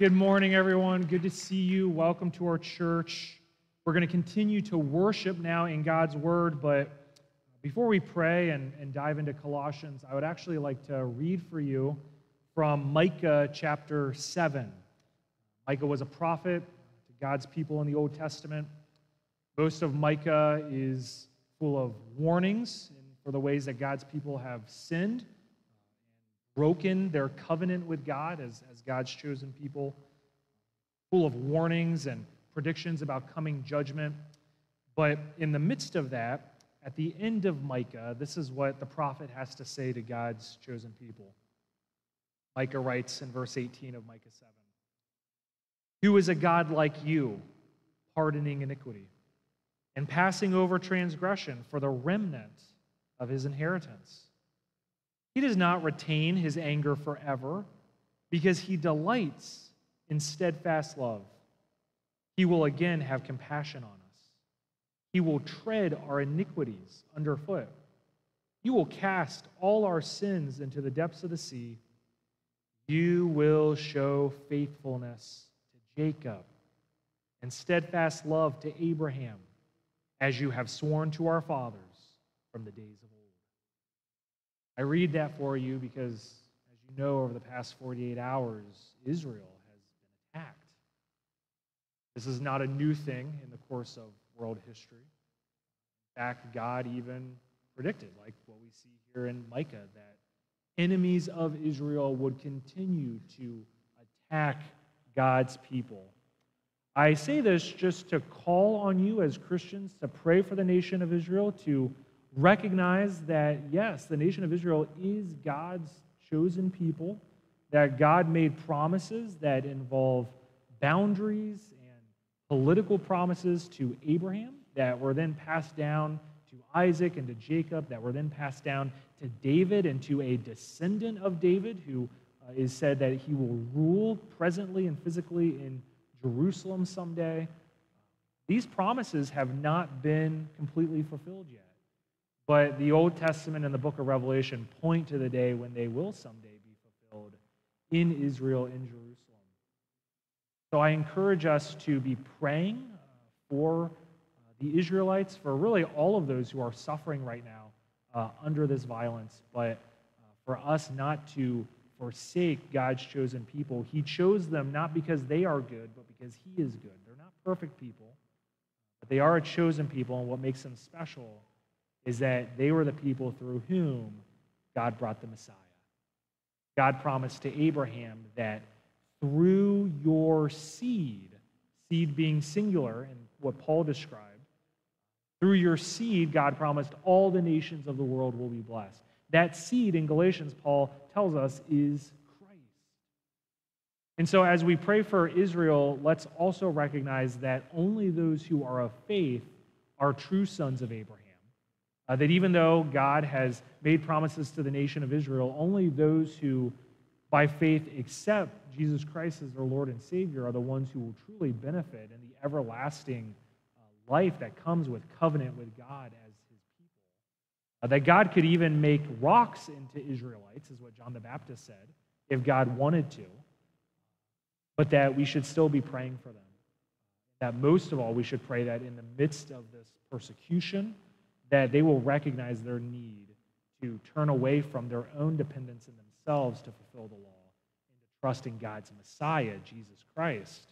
Good morning, everyone. Good to see you. Welcome to our church. We're going to continue to worship now in God's Word, but before we pray and, and dive into Colossians, I would actually like to read for you from Micah chapter 7. Micah was a prophet to God's people in the Old Testament. Most of Micah is full of warnings for the ways that God's people have sinned broken their covenant with God as, as God's chosen people, full of warnings and predictions about coming judgment. But in the midst of that, at the end of Micah, this is what the prophet has to say to God's chosen people. Micah writes in verse 18 of Micah 7 Who is a God like you, pardoning iniquity and passing over transgression for the remnant of his inheritance? He does not retain his anger forever because he delights in steadfast love. He will again have compassion on us. He will tread our iniquities underfoot. You will cast all our sins into the depths of the sea. You will show faithfulness to Jacob and steadfast love to Abraham, as you have sworn to our fathers from the days of old. I read that for you because, as you know, over the past 48 hours, Israel has been attacked. This is not a new thing in the course of world history. In fact, God even predicted, like what we see here in Micah, that enemies of Israel would continue to attack God's people. I say this just to call on you as Christians to pray for the nation of Israel, to recognize that, yes, the nation of Israel is God's chosen people, that God made promises that involve boundaries and political promises to Abraham that were then passed down to Isaac and to Jacob, that were then passed down to David and to a descendant of David who uh, is said that he will rule presently and physically in Jerusalem someday. These promises have not been completely fulfilled yet. But the Old Testament and the book of Revelation point to the day when they will someday be fulfilled in Israel, in Jerusalem. So I encourage us to be praying uh, for uh, the Israelites, for really all of those who are suffering right now uh, under this violence, but for us not to forsake God's chosen people. He chose them not because they are good, but because He is good. They're not perfect people, but they are a chosen people, and what makes them special is that they were the people through whom God brought the Messiah. God promised to Abraham that through your seed, seed being singular and what Paul described, through your seed, God promised all the nations of the world will be blessed. That seed in Galatians, Paul tells us, is Christ. And so, as we pray for Israel, let's also recognize that only those who are of faith are true sons of Abraham. Uh, that even though God has made promises to the nation of Israel, only those who by faith accept Jesus Christ as their Lord and Savior are the ones who will truly benefit in the everlasting uh, life that comes with covenant with God as his people. Uh, that God could even make rocks into Israelites, is what John the Baptist said, if God wanted to, but that we should still be praying for them. That most of all, we should pray that in the midst of this persecution, that they will recognize their need to turn away from their own dependence in themselves to fulfill the law and to trust in God's Messiah, Jesus Christ,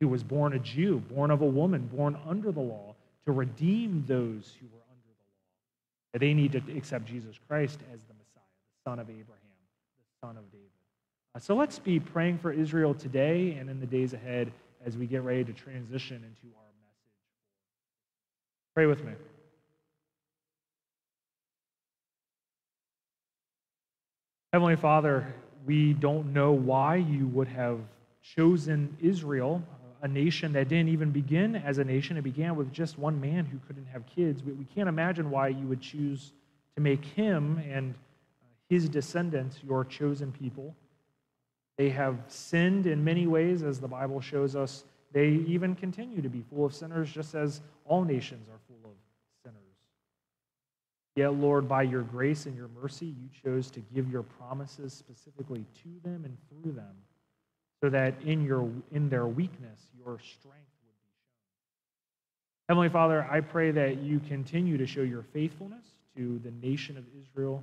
who was born a Jew, born of a woman, born under the law, to redeem those who were under the law. That they need to accept Jesus Christ as the Messiah, the son of Abraham, the son of David. Uh, so let's be praying for Israel today and in the days ahead as we get ready to transition into our message. Pray with me. Heavenly Father, we don't know why you would have chosen Israel, a nation that didn't even begin as a nation. It began with just one man who couldn't have kids. We, can't imagine why you would choose to make him and uh, his descendants your chosen people. They have sinned in many ways, as the Bible shows us. They even continue to be full of sinners, just as all nations are Yet, Lord, by your grace and your mercy, you chose to give your promises specifically to them and through them so that in, your, in their weakness, your strength would be shown. Heavenly Father, I pray that you continue to show your faithfulness to the nation of Israel,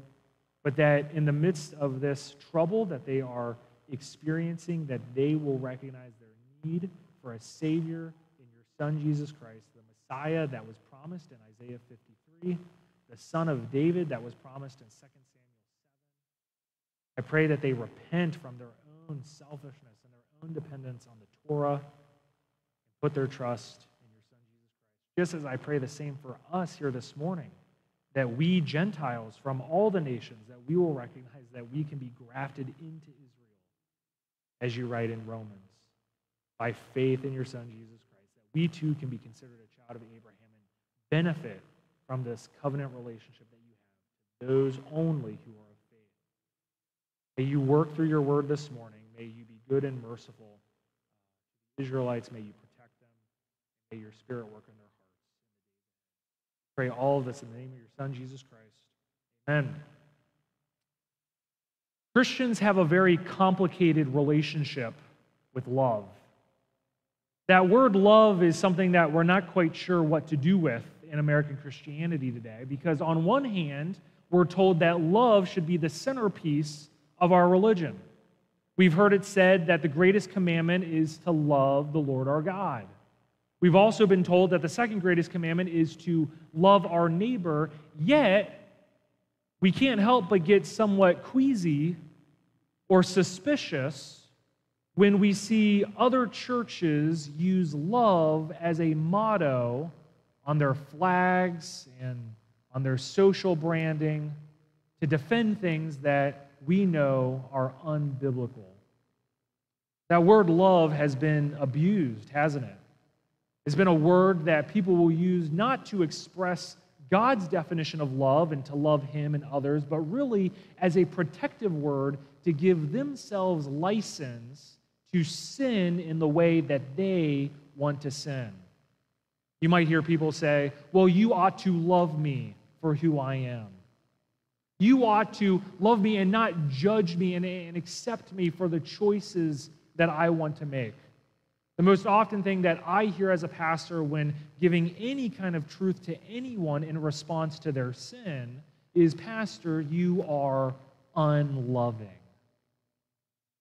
but that in the midst of this trouble that they are experiencing, that they will recognize their need for a Savior in your Son, Jesus Christ, the Messiah that was promised in Isaiah 53, the Son of David that was promised in 2 Samuel 7. I pray that they repent from their own selfishness and their own dependence on the Torah and put their trust in your Son, Jesus Christ. Just as I pray the same for us here this morning, that we Gentiles from all the nations, that we will recognize that we can be grafted into Israel, as you write in Romans, by faith in your Son, Jesus Christ, that we too can be considered a child of Abraham and benefit from this covenant relationship that you have to those only who are of faith. May you work through your word this morning. May you be good and merciful uh, the Israelites. May you protect them. May your spirit work in their hearts. Pray all of this in the name of your Son, Jesus Christ. Amen. Christians have a very complicated relationship with love. That word love is something that we're not quite sure what to do with in American Christianity today because, on one hand, we're told that love should be the centerpiece of our religion. We've heard it said that the greatest commandment is to love the Lord our God. We've also been told that the second greatest commandment is to love our neighbor, yet we can't help but get somewhat queasy or suspicious when we see other churches use love as a motto on their flags and on their social branding to defend things that we know are unbiblical. That word love has been abused, hasn't it? It's been a word that people will use not to express God's definition of love and to love Him and others, but really as a protective word to give themselves license to sin in the way that they want to sin. You might hear people say, Well, you ought to love me for who I am. You ought to love me and not judge me and, and accept me for the choices that I want to make. The most often thing that I hear as a pastor when giving any kind of truth to anyone in response to their sin is, Pastor, you are unloving.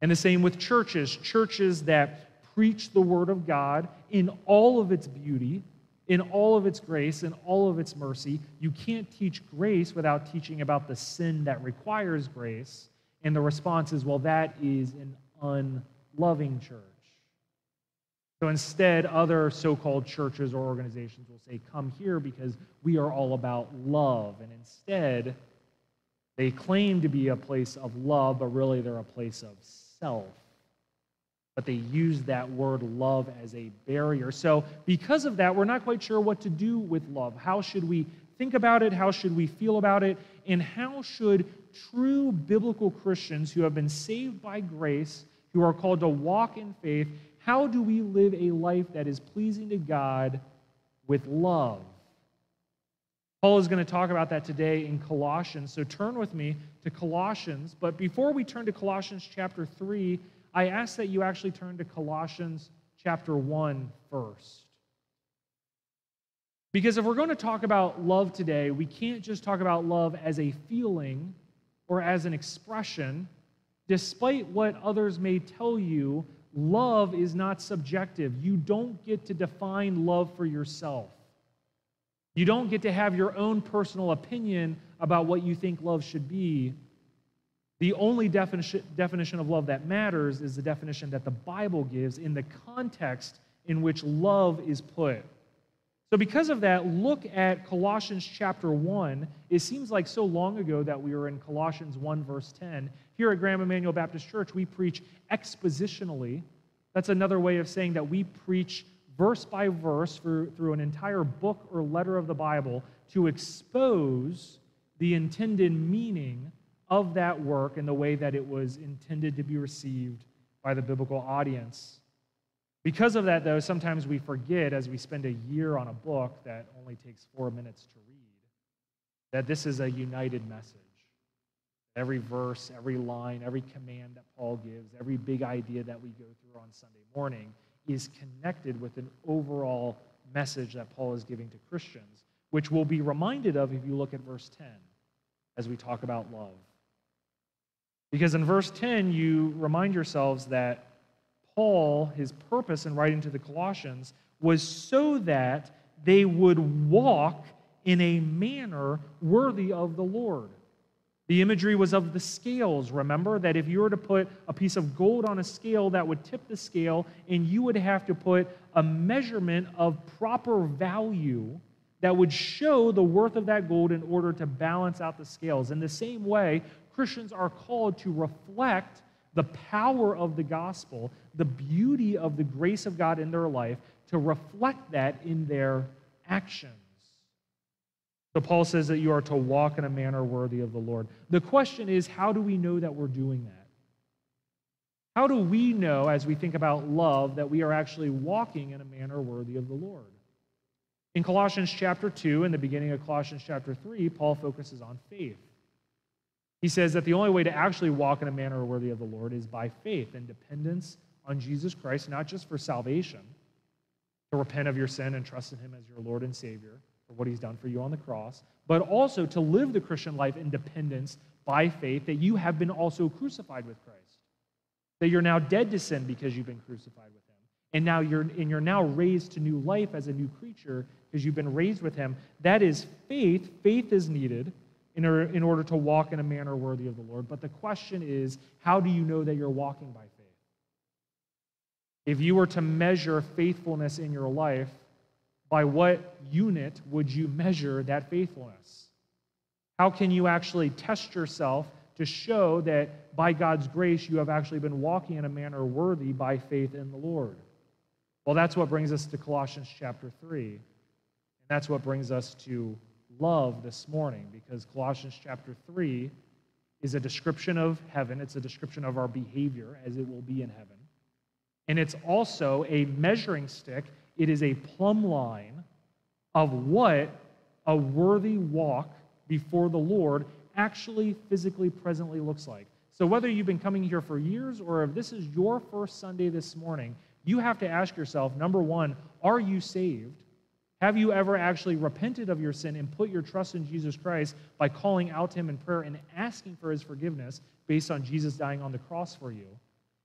And the same with churches, churches that preach the Word of God in all of its beauty, in all of its grace, and all of its mercy. You can't teach grace without teaching about the sin that requires grace. And the response is, well, that is an unloving church. So instead, other so called churches or organizations will say, come here because we are all about love. And instead, they claim to be a place of love, but really they're a place of self. But they use that word love as a barrier. So, because of that, we're not quite sure what to do with love. How should we think about it? How should we feel about it? And how should true biblical Christians who have been saved by grace, who are called to walk in faith, how do we live a life that is pleasing to God with love? Paul is going to talk about that today in Colossians. So turn with me to Colossians. But before we turn to Colossians chapter 3, I ask that you actually turn to Colossians chapter 1 first. Because if we're going to talk about love today, we can't just talk about love as a feeling or as an expression. Despite what others may tell you, love is not subjective. You don't get to define love for yourself. You don't get to have your own personal opinion about what you think love should be. The only definition, definition of love that matters is the definition that the Bible gives in the context in which love is put. So, because of that, look at Colossians chapter 1. It seems like so long ago that we were in Colossians 1, verse 10. Here at Graham Emmanuel Baptist Church, we preach expositionally. That's another way of saying that we preach verse by verse through, through an entire book or letter of the Bible to expose the intended meaning of that work in the way that it was intended to be received by the biblical audience. Because of that, though, sometimes we forget as we spend a year on a book that only takes four minutes to read that this is a united message. Every verse, every line, every command that Paul gives, every big idea that we go through on Sunday morning is connected with an overall message that Paul is giving to Christians, which we'll be reminded of if you look at verse 10 as we talk about love. Because in verse 10, you remind yourselves that Paul, his purpose in writing to the Colossians, was so that they would walk in a manner worthy of the Lord. The imagery was of the scales. Remember that if you were to put a piece of gold on a scale, that would tip the scale, and you would have to put a measurement of proper value that would show the worth of that gold in order to balance out the scales. In the same way, Christians are called to reflect the power of the gospel, the beauty of the grace of God in their life, to reflect that in their actions. So Paul says that you are to walk in a manner worthy of the Lord. The question is, how do we know that we're doing that? How do we know, as we think about love, that we are actually walking in a manner worthy of the Lord? In Colossians chapter 2, in the beginning of Colossians chapter 3, Paul focuses on faith. He says that the only way to actually walk in a manner worthy of the Lord is by faith and dependence on Jesus Christ, not just for salvation, to repent of your sin and trust in Him as your Lord and Savior, for what he's done for you on the cross, but also to live the Christian life in dependence by faith that you have been also crucified with Christ. That you're now dead to sin because you've been crucified with him. And now you're and you're now raised to new life as a new creature because you've been raised with him. That is faith. Faith is needed in order, in order to walk in a manner worthy of the Lord. But the question is, how do you know that you're walking by faith? If you were to measure faithfulness in your life, by what unit would you measure that faithfulness? How can you actually test yourself to show that by God's grace you have actually been walking in a manner worthy by faith in the Lord? Well, that's what brings us to Colossians chapter 3. And that's what brings us to love this morning because Colossians chapter 3 is a description of heaven, it's a description of our behavior as it will be in heaven. And it's also a measuring stick it is a plumb line of what a worthy walk before the Lord actually physically presently looks like. So, whether you've been coming here for years or if this is your first Sunday this morning, you have to ask yourself number one, are you saved? Have you ever actually repented of your sin and put your trust in Jesus Christ by calling out to Him in prayer and asking for His forgiveness based on Jesus dying on the cross for you?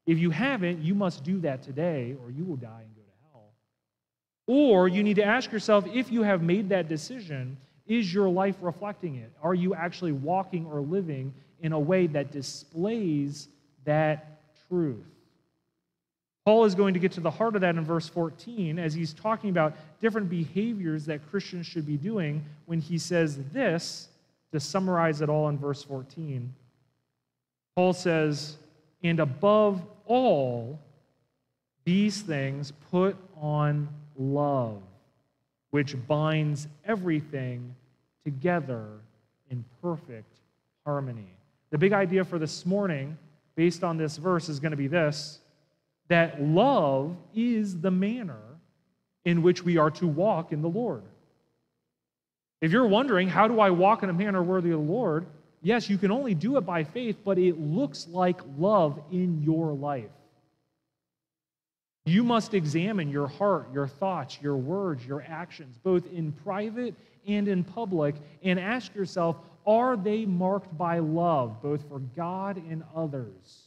If you haven't, you must do that today or you will die and go to hell. or you need to ask yourself if you have made that decision, is your life reflecting it? Are you actually walking or living in a way that displays that truth? Paul is going to get to the heart of that in verse 14 as he's talking about different behaviors that Christians should be doing when he says this to summarize it all in verse 14. Paul says, And above all these things, put on love, which binds everything together in perfect harmony. The big idea for this morning, based on this verse, is going to be this that love is the manner in which we are to walk in the Lord. If you're wondering, how do I walk in a manner worthy of the Lord? Yes, you can only do it by faith, but it looks like love in your life. You must examine your heart, your thoughts, your words, your actions, both in private and in public, and ask yourself are they marked by love, both for God and others?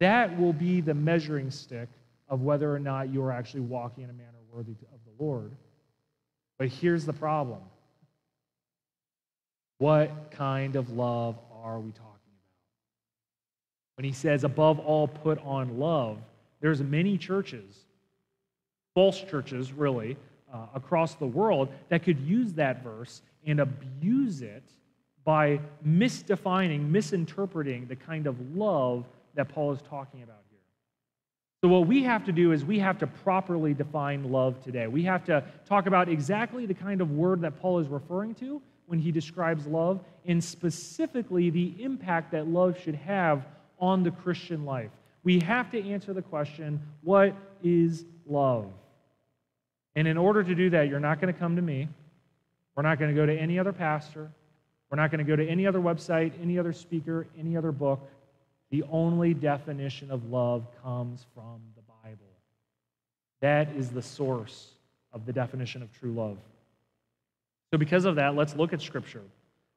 That will be the measuring stick of whether or not you are actually walking in a manner worthy of the Lord. But here's the problem what kind of love are we talking about? When he says, above all, put on love, there's many churches, false churches really, uh, across the world that could use that verse and abuse it by misdefining, misinterpreting the kind of love that Paul is talking about here. So, what we have to do is we have to properly define love today. We have to talk about exactly the kind of word that Paul is referring to when he describes love, and specifically the impact that love should have on the Christian life we have to answer the question what is love? And in order to do that, you're not going to come to me. We're not going to go to any other pastor. We're not going to go to any other website, any other speaker, any other book. The only definition of love comes from the Bible. That is the source of the definition of true love. So, because of that, let's look at Scripture.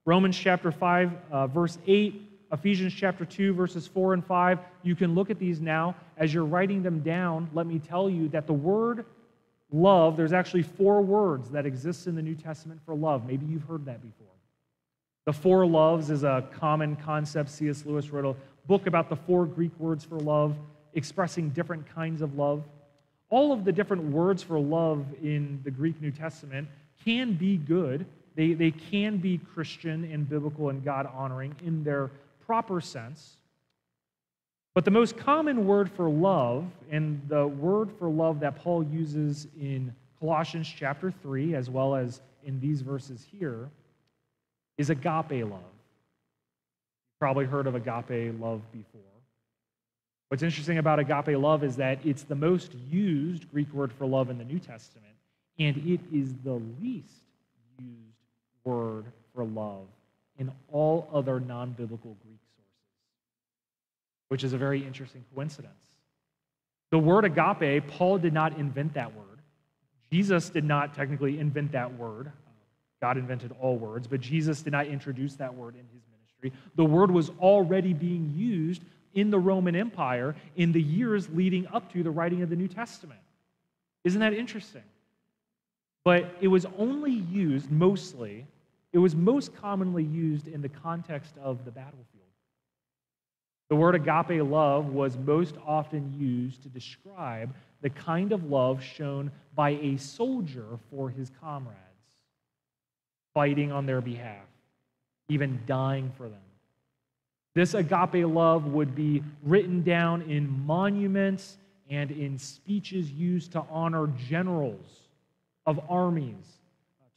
Romans chapter 5, uh, verse 8, Ephesians chapter 2, verses 4 and 5. You can look at these now. As you're writing them down, let me tell you that the word love, there's actually four words that exist in the New Testament for love. Maybe you've heard that before. The four loves is a common concept. C.S. Lewis wrote book about the four Greek words for love, expressing different kinds of love. All of the different words for love in the Greek New Testament can be good. They, they can be Christian and biblical and God honoring in their proper sense. But the most common word for love, and the word for love that Paul uses in Colossians chapter 3, as well as in these verses here, is agape love. Probably heard of agape love before. What's interesting about agape love is that it's the most used Greek word for love in the New Testament, and it is the least used word for love in all other non biblical Greek sources, which is a very interesting coincidence. The word agape, Paul did not invent that word. Jesus did not technically invent that word. God invented all words, but Jesus did not introduce that word in his The word was already being used in the Roman Empire in the years leading up to the writing of the New Testament. Isn't that interesting? But it was only used mostly, it was most commonly used in the context of the battlefield. The word agape love was most often used to describe the kind of love shown by a soldier for his comrades, fighting on their behalf, even dying for them. This agape love would be written down in monuments and in speeches used to honor generals of armies,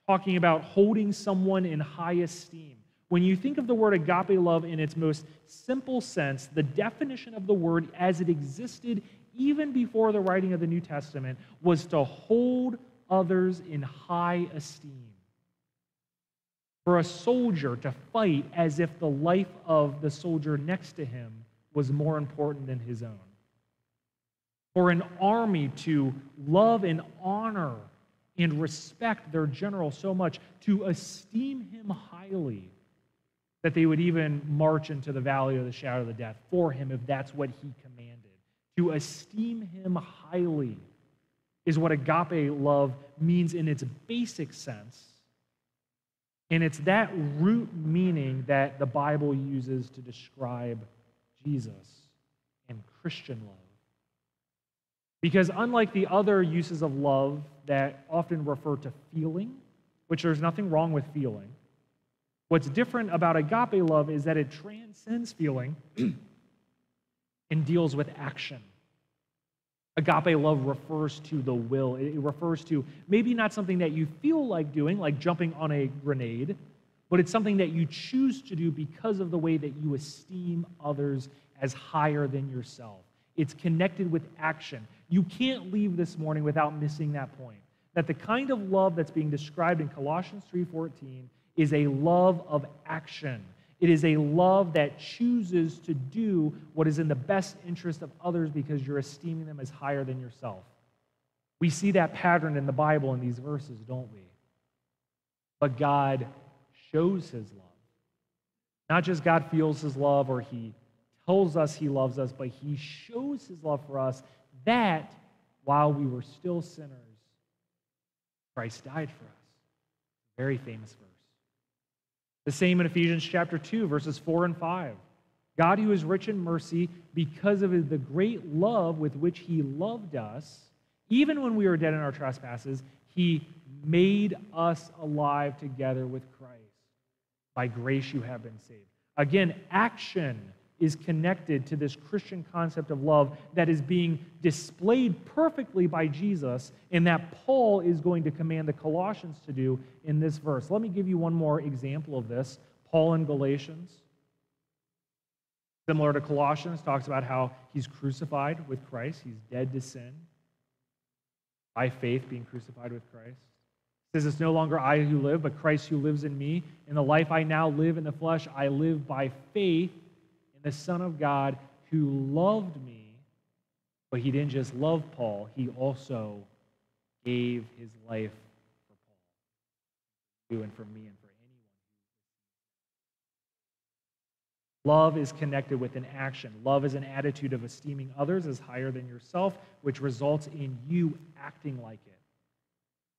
talking about holding someone in high esteem. When you think of the word agape love in its most simple sense, the definition of the word as it existed even before the writing of the New Testament was to hold others in high esteem. For a soldier to fight as if the life of the soldier next to him was more important than his own. For an army to love and honor and respect their general so much, to esteem him highly that they would even march into the valley of the shadow of the death for him if that's what he commanded. To esteem him highly is what agape love means in its basic sense. And it's that root meaning that the Bible uses to describe Jesus and Christian love. Because unlike the other uses of love that often refer to feeling, which there's nothing wrong with feeling, What's different about agape love is that it transcends feeling and deals with action. Agape love refers to the will. It refers to maybe not something that you feel like doing, like jumping on a grenade, but it's something that you choose to do because of the way that you esteem others as higher than yourself. It's connected with action. You can't leave this morning without missing that point. That the kind of love that's being described in Colossians 3:14 is a love of action. It is a love that chooses to do what is in the best interest of others because you're esteeming them as higher than yourself. We see that pattern in the Bible in these verses, don't we? But God shows his love. Not just God feels his love or he tells us he loves us, but he shows his love for us that while we were still sinners, Christ died for us. Very famous verse. The same in Ephesians chapter 2, verses 4 and 5. God, who is rich in mercy, because of the great love with which he loved us, even when we were dead in our trespasses, he made us alive together with Christ. By grace you have been saved. Again, action is connected to this Christian concept of love that is being displayed perfectly by Jesus and that Paul is going to command the Colossians to do in this verse. Let me give you one more example of this. Paul in Galatians, similar to Colossians, talks about how he's crucified with Christ, he's dead to sin, by faith being crucified with Christ. says, It's no longer I who live, but Christ who lives in me. In the life I now live in the flesh, I live by faith the Son of God who loved me. But he didn't just love Paul, he also gave his life for Paul, for you and for me and for anyone. Love is connected with an action. Love is an attitude of esteeming others as higher than yourself, which results in you acting like it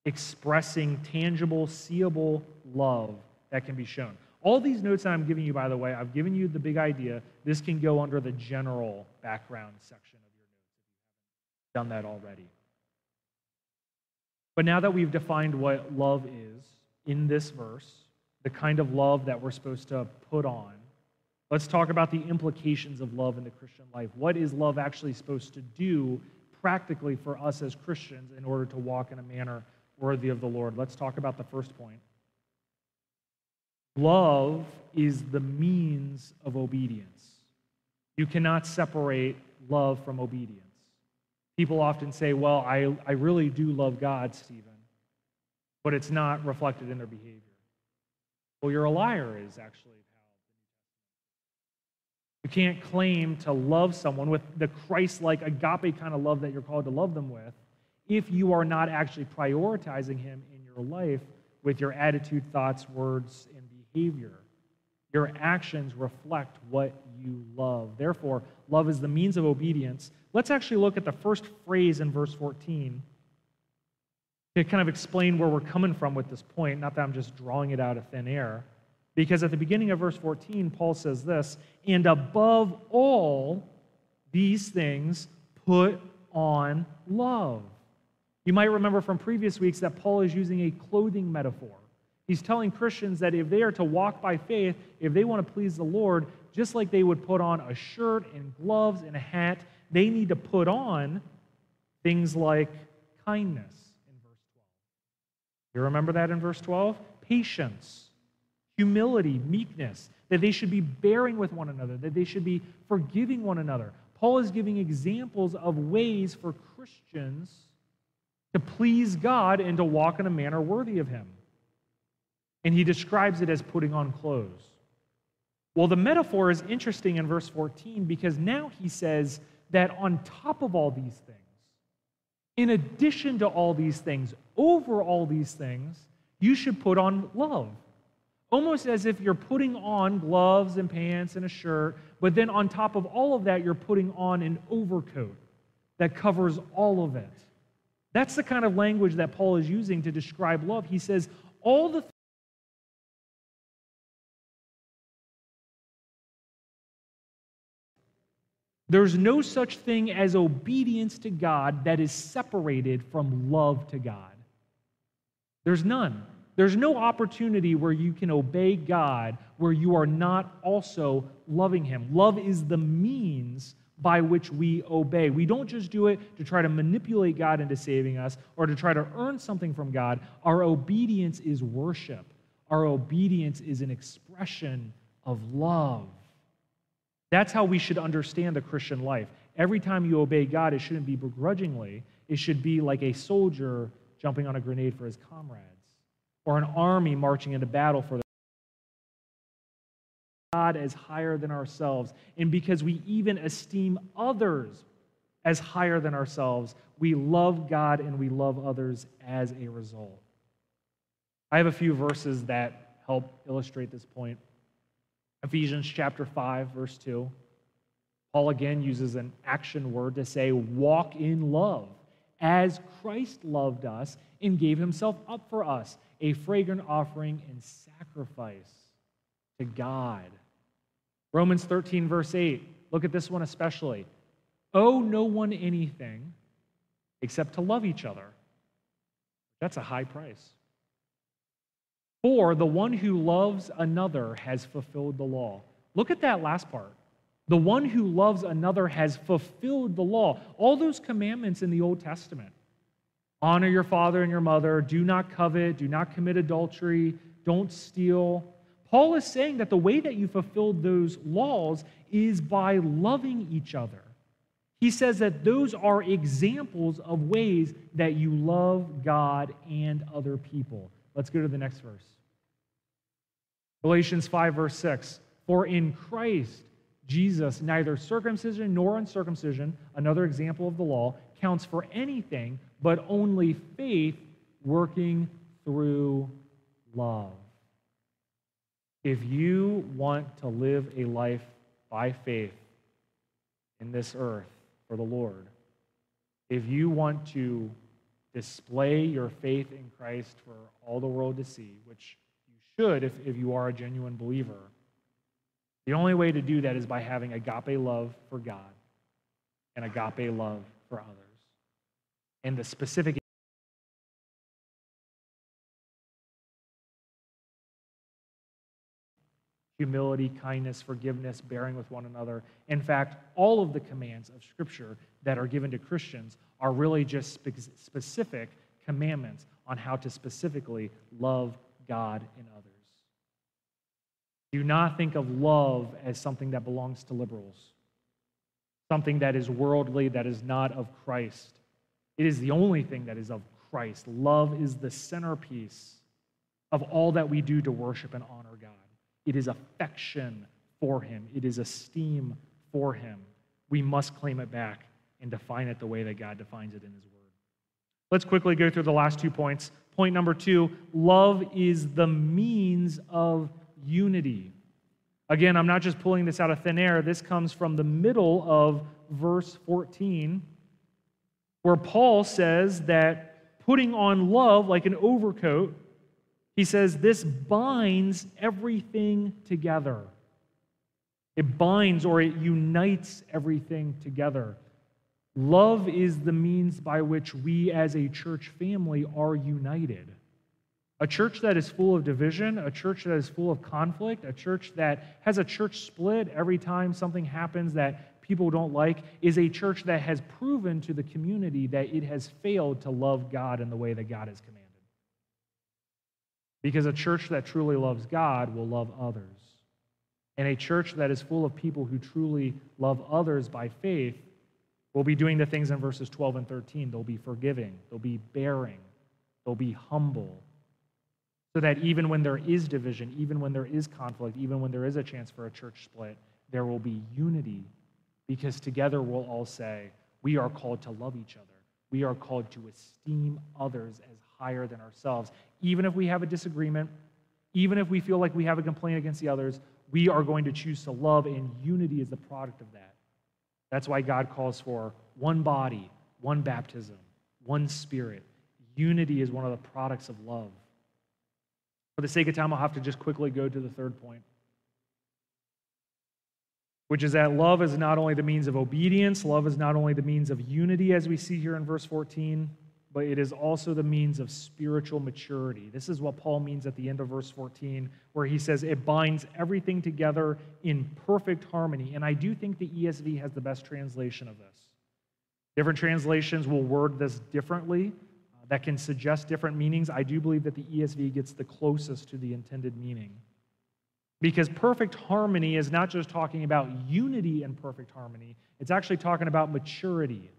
expressing tangible, seeable love that can be shown. All these notes that I'm giving you, by the way, I've given you the big idea. This can go under the general background section of your notes if you haven't done that already. But now that we've defined what love is in this verse, the kind of love that we're supposed to put on, let's talk about the implications of love in the Christian life. What is love actually supposed to do practically for us as Christians in order to walk in a manner worthy of the Lord. Let's talk about the first point. Love is the means of obedience. You cannot separate love from obedience. People often say, Well, I, I really do love God, Stephen, but it's not reflected in their behavior. Well, you're a liar, is actually you can't claim to love someone with the Christ like agape kind of love that you're called to love them with if you are not actually prioritizing Him in your life with your attitude, thoughts, words, behavior. Your actions reflect what you love. Therefore, love is the means of obedience. Let's actually look at the first phrase in verse 14 to kind of explain where we're coming from with this point. Not that I'm just drawing it out of thin air. Because at the beginning of verse 14, Paul says this, and above all these things, put on love. You might remember from previous weeks that Paul is using a clothing metaphor. He's telling Christians that if they are to walk by faith, if they want to please the Lord, just like they would put on a shirt and gloves and a hat, they need to put on things like kindness in verse 12. You remember that in verse 12? Patience, humility, meekness, that they should be bearing with one another, that they should be forgiving one another. Paul is giving examples of ways for Christians to please God and to walk in a manner worthy of Him. And he describes it as putting on clothes. Well, the metaphor is interesting in verse 14 because now he says that on top of all these things, in addition to all these things, over all these things, you should put on love. Almost as if you're putting on gloves and pants and a shirt, but then on top of all of that, you're putting on an overcoat that covers all of it. That's the kind of language that Paul is using to describe love. He says, all the There's no such thing as obedience to God that is separated from love to God. There's none. There's no opportunity where you can obey God where you are not also loving Him. Love is the means by which we obey. We don't just do it to try to manipulate God into saving us or to try to earn something from God. Our obedience is worship, our obedience is an expression of love. That's how we should understand the Christian life. Every time you obey God, it shouldn't be begrudgingly, it should be like a soldier jumping on a grenade for his comrades or an army marching into battle for God as higher than ourselves. And because we even esteem others as higher than ourselves, we love God and we love others as a result. I have a few verses that help illustrate this point. Ephesians chapter 5, verse 2. Paul again uses an action word to say, walk in love, as Christ loved us and gave himself up for us, a fragrant offering and sacrifice to God. Romans 13, verse 8. Look at this one especially. Owe no one anything except to love each other. That's a high price. For the one who loves another has fulfilled the law. Look at that last part. The one who loves another has fulfilled the law. All those commandments in the Old Testament honor your father and your mother, do not covet, do not commit adultery, don't steal. Paul is saying that the way that you fulfilled those laws is by loving each other. He says that those are examples of ways that you love God and other people. Let's go to the next verse. Galatians 5, verse 6. For in Christ Jesus, neither circumcision nor uncircumcision, another example of the law, counts for anything but only faith working through love. If you want to live a life by faith in this earth for the Lord, if you want to display your faith in Christ for all the world to see, which you should if, if you are a genuine believer, the only way to do that is by having agape love for God and agape love for others. And the specific humility, kindness, forgiveness, bearing with one another. In fact, all of the commands of Scripture that are given to Christians are really just spe- specific commandments on how to specifically love God and others. Do not think of love as something that belongs to liberals, something that is worldly, that is not of Christ. It is the only thing that is of Christ. Love is the centerpiece of all that we do to worship and honor God. It is affection for Him, it is esteem for Him. We must claim it back and define it the way that God defines it in His Word. Let's quickly go through the last two points. Point number two love is the means of unity. Again, I'm not just pulling this out of thin air. This comes from the middle of verse 14, where Paul says that putting on love like an overcoat he says this binds everything together. It binds or it unites everything together. Love is the means by which we as a church family are united. A church that is full of division, a church that is full of conflict, a church that has a church split every time something happens that people don't like, is a church that has proven to the community that it has failed to love God in the way that God has commanded. Because a church that truly loves God will love others. And a church that is full of people who truly love others by faith will be doing the things in verses 12 and 13. They'll be forgiving, they'll be bearing, they'll be humble. So that even when there is division, even when there is conflict, even when there is a chance for a church split, there will be unity because together we'll all say, we are called to love each other. We are called to esteem others as higher than ourselves. Even if we have a disagreement, even if we feel like we have a complaint against the others, we are going to choose to love, and unity is the product of that. That's why God calls for one body, one baptism, one spirit. Unity is one of the products of love. For the sake of time, I'll have to just quickly go to the third point which is that love is not only the means of obedience, love is not only the means of unity, as we see here in verse 14, but it is also the means of spiritual maturity. This is what Paul means at the end of verse 14, where he says it binds everything together in perfect harmony. And I do think the ESV has the best translation of this. Different translations will word this differently, uh, that can suggest different meanings. I do believe that the ESV gets the closest to the intended meaning. Because perfect harmony is not just talking about unity and perfect harmony, it's actually talking about maturity.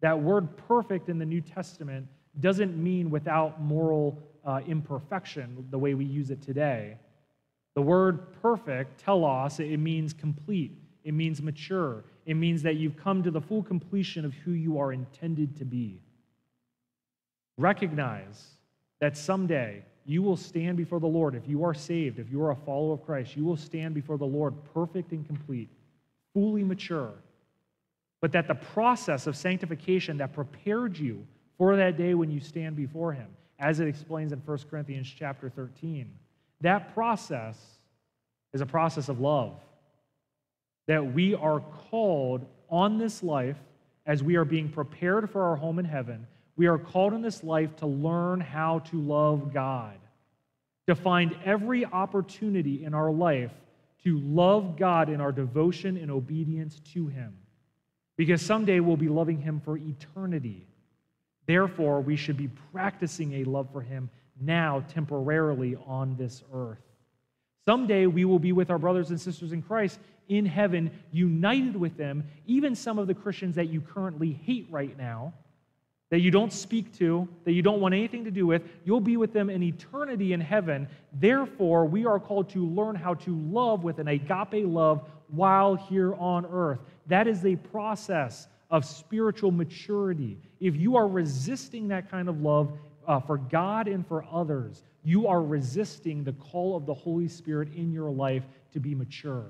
That word perfect in the New Testament doesn't mean without moral uh, imperfection the way we use it today. The word perfect, telos, it means complete, it means mature, it means that you've come to the full completion of who you are intended to be. Recognize that someday you will stand before the Lord. If you are saved, if you are a follower of Christ, you will stand before the Lord perfect and complete, fully mature. But that the process of sanctification that prepared you for that day when you stand before Him, as it explains in 1 Corinthians chapter 13, that process is a process of love. That we are called on this life as we are being prepared for our home in heaven we are called in this life to learn how to love God, to find every opportunity in our life to love God in our devotion and obedience to Him. Because someday we'll be loving Him for eternity. Therefore, we should be practicing a love for Him now, temporarily on this earth. Someday we will be with our brothers and sisters in Christ, in heaven, united with them, even some of the Christians that you currently hate right now, that you don't speak to, that you don't want anything to do with, you'll be with them in eternity in heaven. Therefore, we are called to learn how to love with an agape love while here on earth. That is a process of spiritual maturity. If you are resisting that kind of love uh, for God and for others, you are resisting the call of the Holy Spirit in your life to be mature.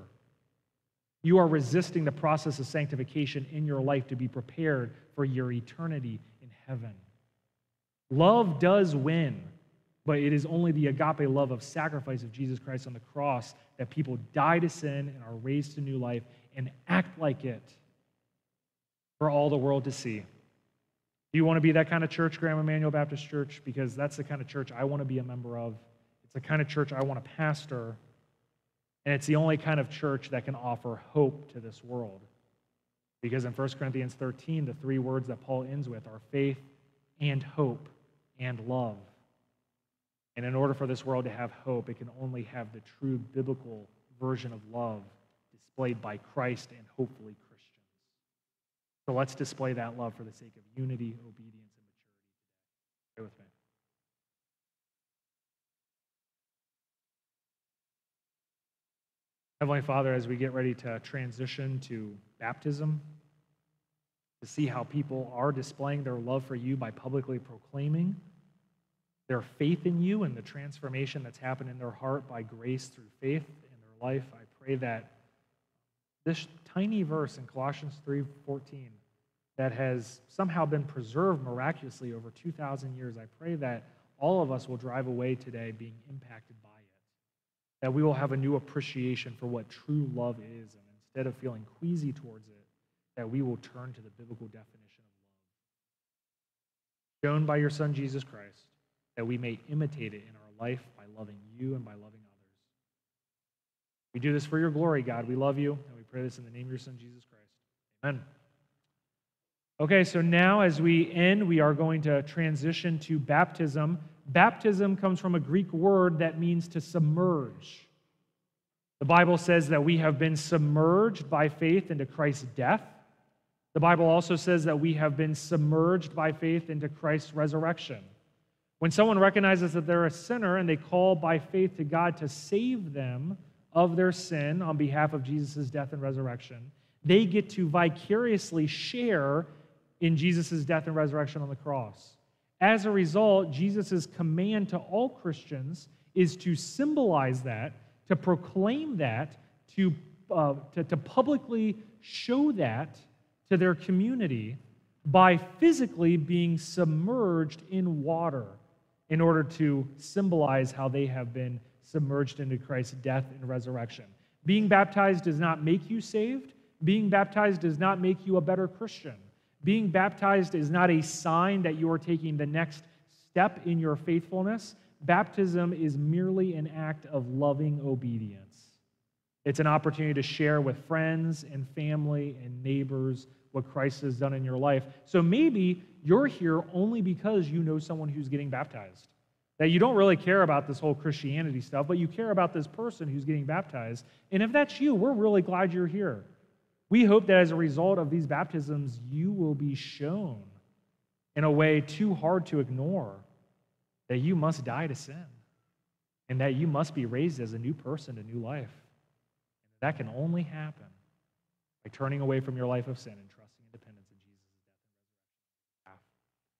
You are resisting the process of sanctification in your life to be prepared for your eternity in heaven. Love does win, but it is only the agape love of sacrifice of Jesus Christ on the cross that people die to sin and are raised to new life and act like it for all the world to see. Do you want to be that kind of church, Graham Emmanuel Baptist Church? Because that's the kind of church I want to be a member of. It's the kind of church I want to pastor. And it's the only kind of church that can offer hope to this world. Because in 1 Corinthians 13, the three words that Paul ends with are faith and hope and love. And in order for this world to have hope, it can only have the true biblical version of love displayed by Christ and hopefully Christians. So let's display that love for the sake of unity, obedience, and maturity Pray with me. Heavenly Father, as we get ready to transition to baptism, to see how people are displaying their love for you by publicly proclaiming their faith in you and the transformation that's happened in their heart by grace through faith in their life. I pray that this tiny verse in Colossians 3:14 that has somehow been preserved miraculously over 2000 years, I pray that all of us will drive away today being impacted by it. That we will have a new appreciation for what true love is and instead of feeling queasy towards it, that we will turn to the biblical definition of love. Shown by your Son, Jesus Christ, that we may imitate it in our life by loving you and by loving others. We do this for your glory, God. We love you, and we pray this in the name of your Son, Jesus Christ. Amen. Okay, so now as we end, we are going to transition to baptism. Baptism comes from a Greek word that means to submerge. The Bible says that we have been submerged by faith into Christ's death. The Bible also says that we have been submerged by faith into Christ's resurrection. When someone recognizes that they're a sinner and they call by faith to God to save them of their sin on behalf of Jesus' death and resurrection, they get to vicariously share in Jesus' death and resurrection on the cross. As a result, Jesus' command to all Christians is to symbolize that, to proclaim that, to, uh, to, to publicly show that to their community by physically being submerged in water in order to symbolize how they have been submerged into Christ's death and resurrection. Being baptized does not make you saved. Being baptized does not make you a better Christian. Being baptized is not a sign that you are taking the next step in your faithfulness. Baptism is merely an act of loving obedience. It's an opportunity to share with friends and family and neighbors what Christ has done in your life. So maybe you're here only because you know someone who's getting baptized. That you don't really care about this whole Christianity stuff, but you care about this person who's getting baptized. And if that's you, we're really glad you're here. We hope that as a result of these baptisms, you will be shown in a way too hard to ignore that you must die to sin and that you must be raised as a new person to new life. That can only happen by turning away from your life of sin and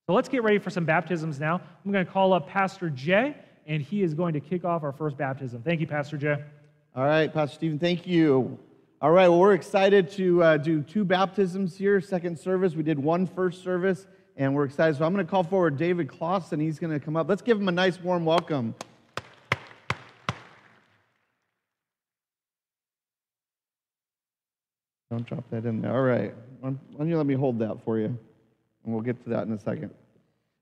So let's get ready for some baptisms now. I'm going to call up Pastor Jay, and he is going to kick off our first baptism. Thank you, Pastor Jay. All right, Pastor Stephen, thank you. All right, well, we're excited to uh, do two baptisms here, second service. We did one first service, and we're excited. So I'm going to call forward David Clausen. He's going to come up. Let's give him a nice, warm welcome. Don't drop that in there. All right. Why don't you let me hold that for you? And we'll get to that in a second.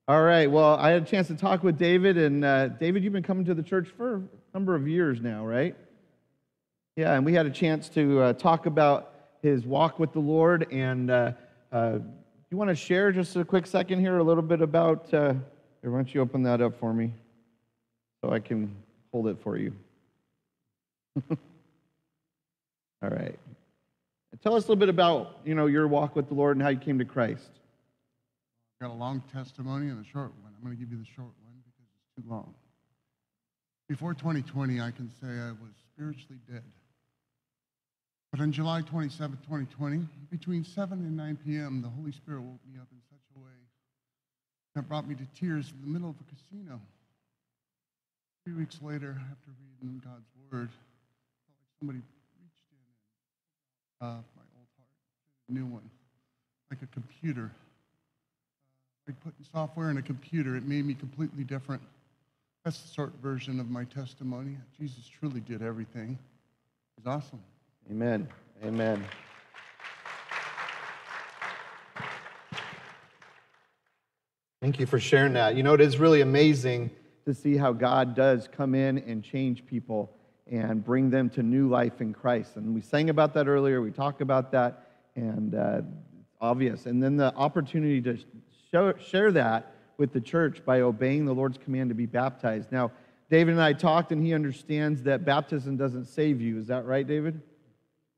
All right. Well, I had a chance to talk with David. And uh, David, you've been coming to the church for a number of years now, right? Yeah. And we had a chance to uh, talk about his walk with the Lord. And uh, uh you want to share just a quick second here a little bit about. Uh, why don't you open that up for me so I can hold it for you? All right. Tell us a little bit about, you know, your walk with the Lord and how you came to Christ. Got a long testimony and a short one. I'm going to give you the short one because it's too long. Before 2020, I can say I was spiritually dead. But on July 27, 2020, between 7 and 9 p.m., the Holy Spirit woke me up in such a way that brought me to tears in the middle of a casino. Three weeks later, after reading God's Word, I felt like somebody reached in and uh, my old heart, a new one, like a computer. Like putting software in a computer, it made me completely different. That's the short version of my testimony. Jesus truly did everything. He's awesome. Amen. Amen. Thank you for sharing that. You know, it is really amazing to see how God does come in and change people and bring them to new life in Christ. And we sang about that earlier, we talked about that, and uh, it's obvious. And then the opportunity to show, share that with the church by obeying the Lord's command to be baptized. Now, David and I talked, and he understands that baptism doesn't save you. Is that right, David?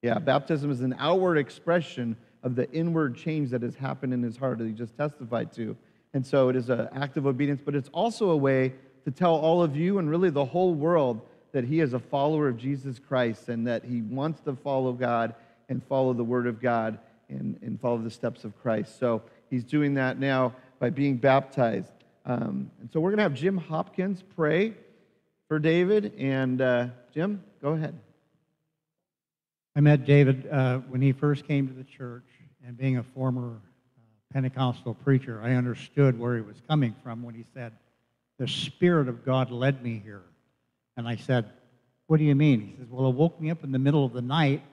Yeah, baptism is an outward expression of the inward change that has happened in his heart that he just testified to. And so it is an act of obedience, but it's also a way to tell all of you and really the whole world that he is a follower of Jesus Christ and that he wants to follow God and follow the word of God and, and follow the steps of Christ. So he's doing that now by being baptized. Um, and so we're going to have Jim Hopkins pray for David. And uh, Jim, go ahead. I met David uh, when he first came to the church, and being a former uh, Pentecostal preacher, I understood where he was coming from when he said, The Spirit of God led me here. And I said, What do you mean? He says, Well, it woke me up in the middle of the night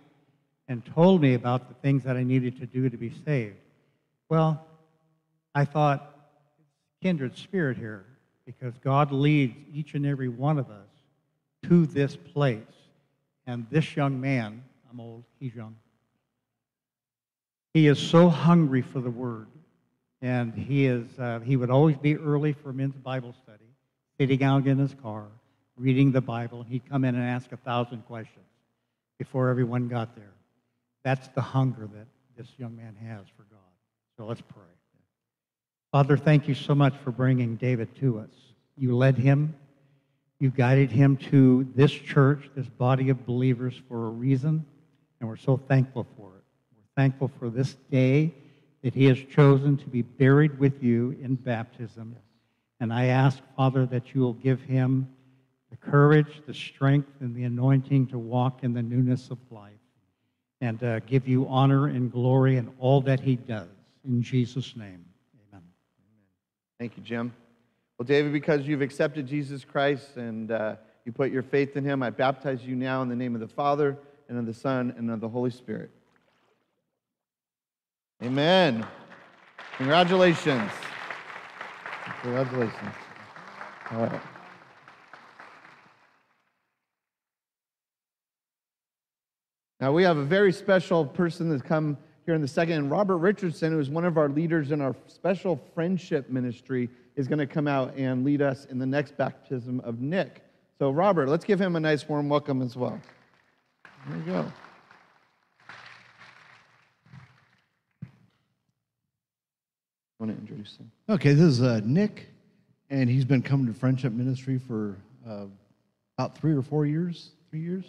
and told me about the things that I needed to do to be saved. Well, I thought, kindred spirit here, because God leads each and every one of us to this place. And this young man, I'm old, he's young, he is so hungry for the word. And he is, uh, he would always be early for men's Bible study, sitting out in his car, reading the Bible, he'd come in and ask a thousand questions before everyone got there. That's the hunger that this young man has for God. So let's pray. Father, thank you so much for bringing David to us. You led him, you guided him to this church, this body of believers for a reason, and we're so thankful for it. We're thankful for this day that he has chosen to be buried with you in baptism. And I ask, Father, that you will give him the courage, the strength, and the anointing to walk in the newness of life and uh, give you honor and glory in all that he does. In Jesus' name, amen. Thank you, Jim. Well, David, because you've accepted Jesus Christ and uh, you put your faith in him, I baptize you now in the name of the Father and of the Son and of the Holy Spirit. Amen. Congratulations. Congratulations. All right. Now, we have a very special person that's come here in the second. And Robert Richardson, who is one of our leaders in our special friendship ministry, is going to come out and lead us in the next baptism of Nick. So, Robert, let's give him a nice warm welcome as well. There you go. Want to introduce him? Okay, this is uh, Nick, and he's been coming to Friendship Ministry for uh, about three or four years. Three years?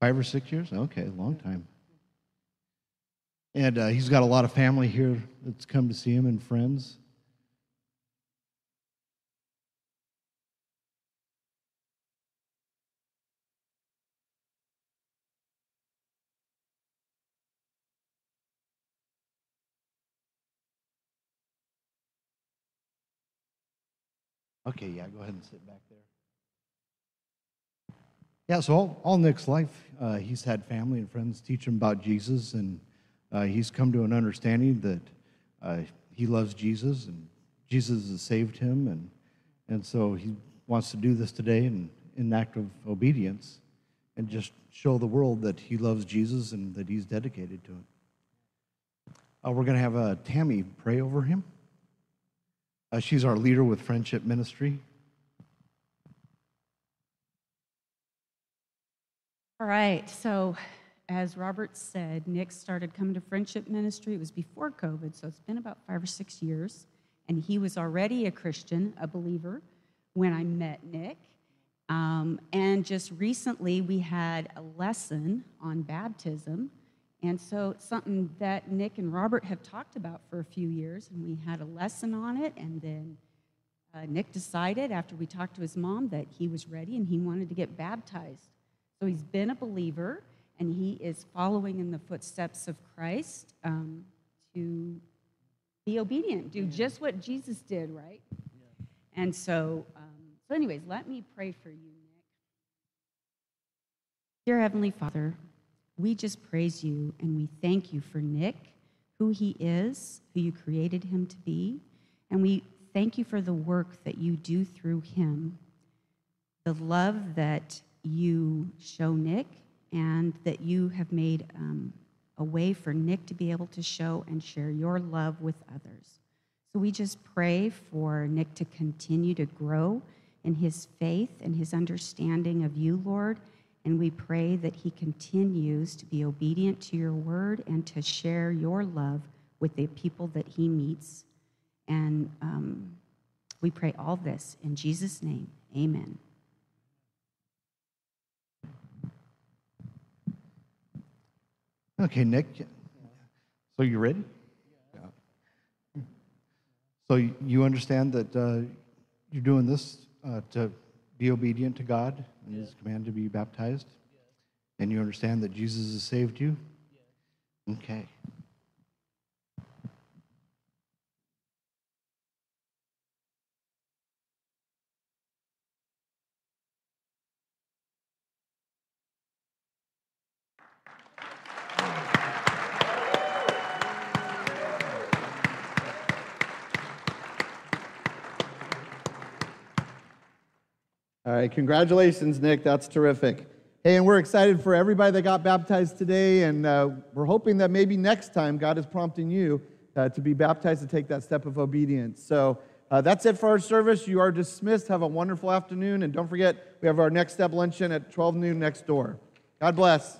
Five or six years? Okay, long time. And uh, he's got a lot of family here that's come to see him and friends. Okay, yeah, go ahead and sit back there. Yeah, so all, all Nick's life, uh, he's had family and friends teach him about Jesus, and uh, he's come to an understanding that uh, he loves Jesus, and Jesus has saved him, and, and so he wants to do this today in, in act of obedience and just show the world that he loves Jesus and that he's dedicated to him. Uh, we're going to have uh, Tammy pray over him. Uh, she's our leader with Friendship Ministry. All right, so as Robert said, Nick started coming to Friendship Ministry. It was before COVID, so it's been about five or six years. And he was already a Christian, a believer, when I met Nick. Um, and just recently, we had a lesson on baptism. And so it's something that Nick and Robert have talked about for a few years. And we had a lesson on it. And then uh, Nick decided after we talked to his mom that he was ready and he wanted to get baptized. So he's been a believer and he is following in the footsteps of Christ um, to be obedient, do just what Jesus did, right? And so, um, so, anyways, let me pray for you, Nick. Dear Heavenly Father, we just praise you and we thank you for Nick, who he is, who you created him to be, and we thank you for the work that you do through him, the love that you show Nick, and that you have made um, a way for Nick to be able to show and share your love with others. So we just pray for Nick to continue to grow in his faith and his understanding of you, Lord. And we pray that he continues to be obedient to your word and to share your love with the people that he meets. And um, we pray all this in Jesus' name. Amen. Okay, Nick. So you ready? Yeah. So you understand that uh, you're doing this uh, to be obedient to God and His command to be baptized, and you understand that Jesus has saved you. Okay. All right, congratulations, Nick. That's terrific. Hey, and we're excited for everybody that got baptized today, and uh, we're hoping that maybe next time God is prompting you uh, to be baptized to take that step of obedience. So uh, that's it for our service. You are dismissed. Have a wonderful afternoon, and don't forget we have our next step luncheon at 12 noon next door. God bless.